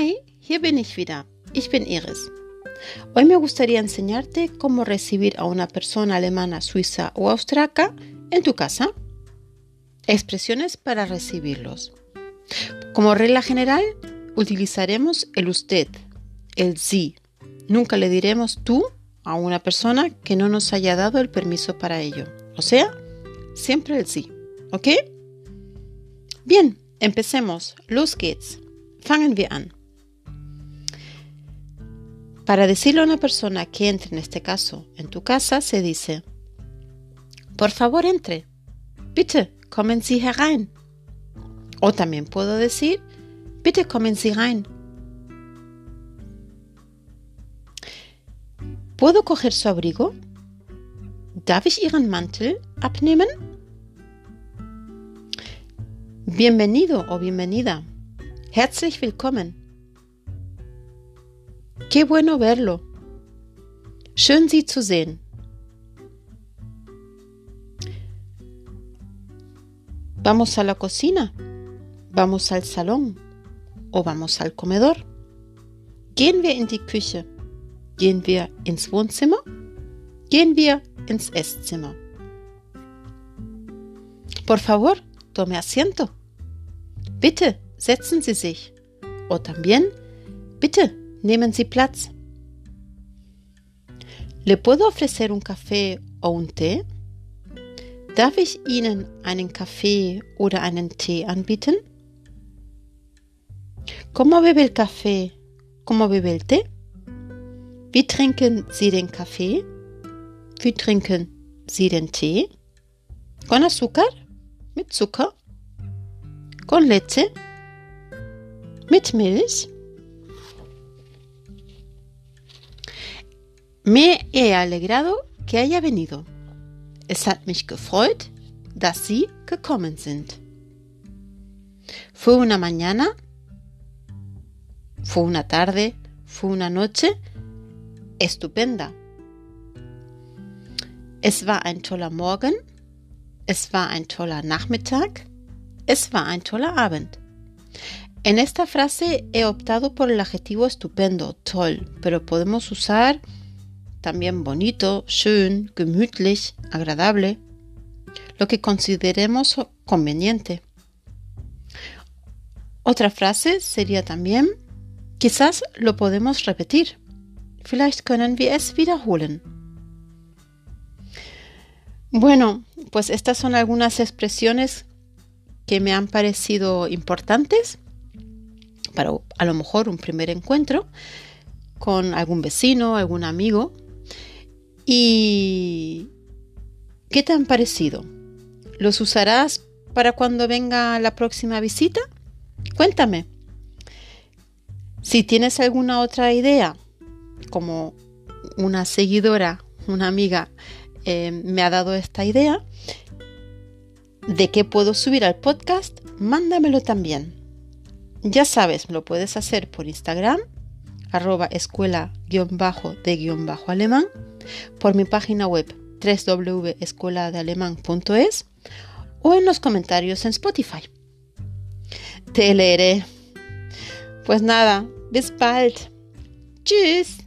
Hi, hier bin ich wieder. Ich bin Iris. Hoy me gustaría enseñarte cómo recibir a una persona alemana, suiza o austriaca en tu casa. Expresiones para recibirlos. Como regla general, utilizaremos el usted, el sí. Nunca le diremos tú a una persona que no nos haya dado el permiso para ello. O sea, siempre el sí. ¿Ok? Bien, empecemos. Los geht's. Fangen wir an. Para decirle a una persona que entre, en este caso, en tu casa, se dice, por favor entre. Bitte, kommen Sie herein. O también puedo decir, bitte kommen Sie rein. ¿Puedo coger su abrigo? ¿Darf ich Ihren Mantel abnehmen? Bienvenido o bienvenida. Herzlich willkommen. Qué bueno verlo. Schön Sie zu sehen. Vamos a la cocina. Vamos al salón. O vamos al comedor. Gehen wir in die Küche. Gehen wir ins Wohnzimmer? Gehen wir ins Esszimmer. Por favor, tome asiento. Bitte, setzen Sie sich. O también, bitte, nehmen Sie Platz. ¿Le puedo ofrecer un café o un té? Darf ich Ihnen einen Kaffee oder einen Tee anbieten? ¿Cómo bebe el café? ¿Cómo bebe el té? Wie trinken Sie den Kaffee? Wie trinken Sie den Tee? ¿Con azúcar? Mit Zucker? ¿Con leche? Mit Milch? Me he alegrado que haya venido. Es hat mich gefreut, dass Sie gekommen sind. Fue una mañana, fue una tarde, fue una noche estupenda. Es war ein toller Morgen, es war ein toller Nachmittag, es war ein toller Abend. En esta frase he optado por el adjetivo estupendo, toll, pero podemos usar también bonito, schön, gemütlich, agradable, lo que consideremos conveniente. Otra frase sería también, quizás lo podemos repetir. Vielleicht können wir es wiederholen. Bueno, pues estas son algunas expresiones que me han parecido importantes para a lo mejor un primer encuentro con algún vecino, algún amigo. ¿Y qué te han parecido? ¿Los usarás para cuando venga la próxima visita? Cuéntame. Si tienes alguna otra idea, como una seguidora, una amiga, eh, me ha dado esta idea de qué puedo subir al podcast, mándamelo también. Ya sabes, lo puedes hacer por Instagram, arroba escuela-de-alemán, por mi página web www.escueladealemán.es o en los comentarios en Spotify. Te leeré. Pues nada, bis bald. Tschüss.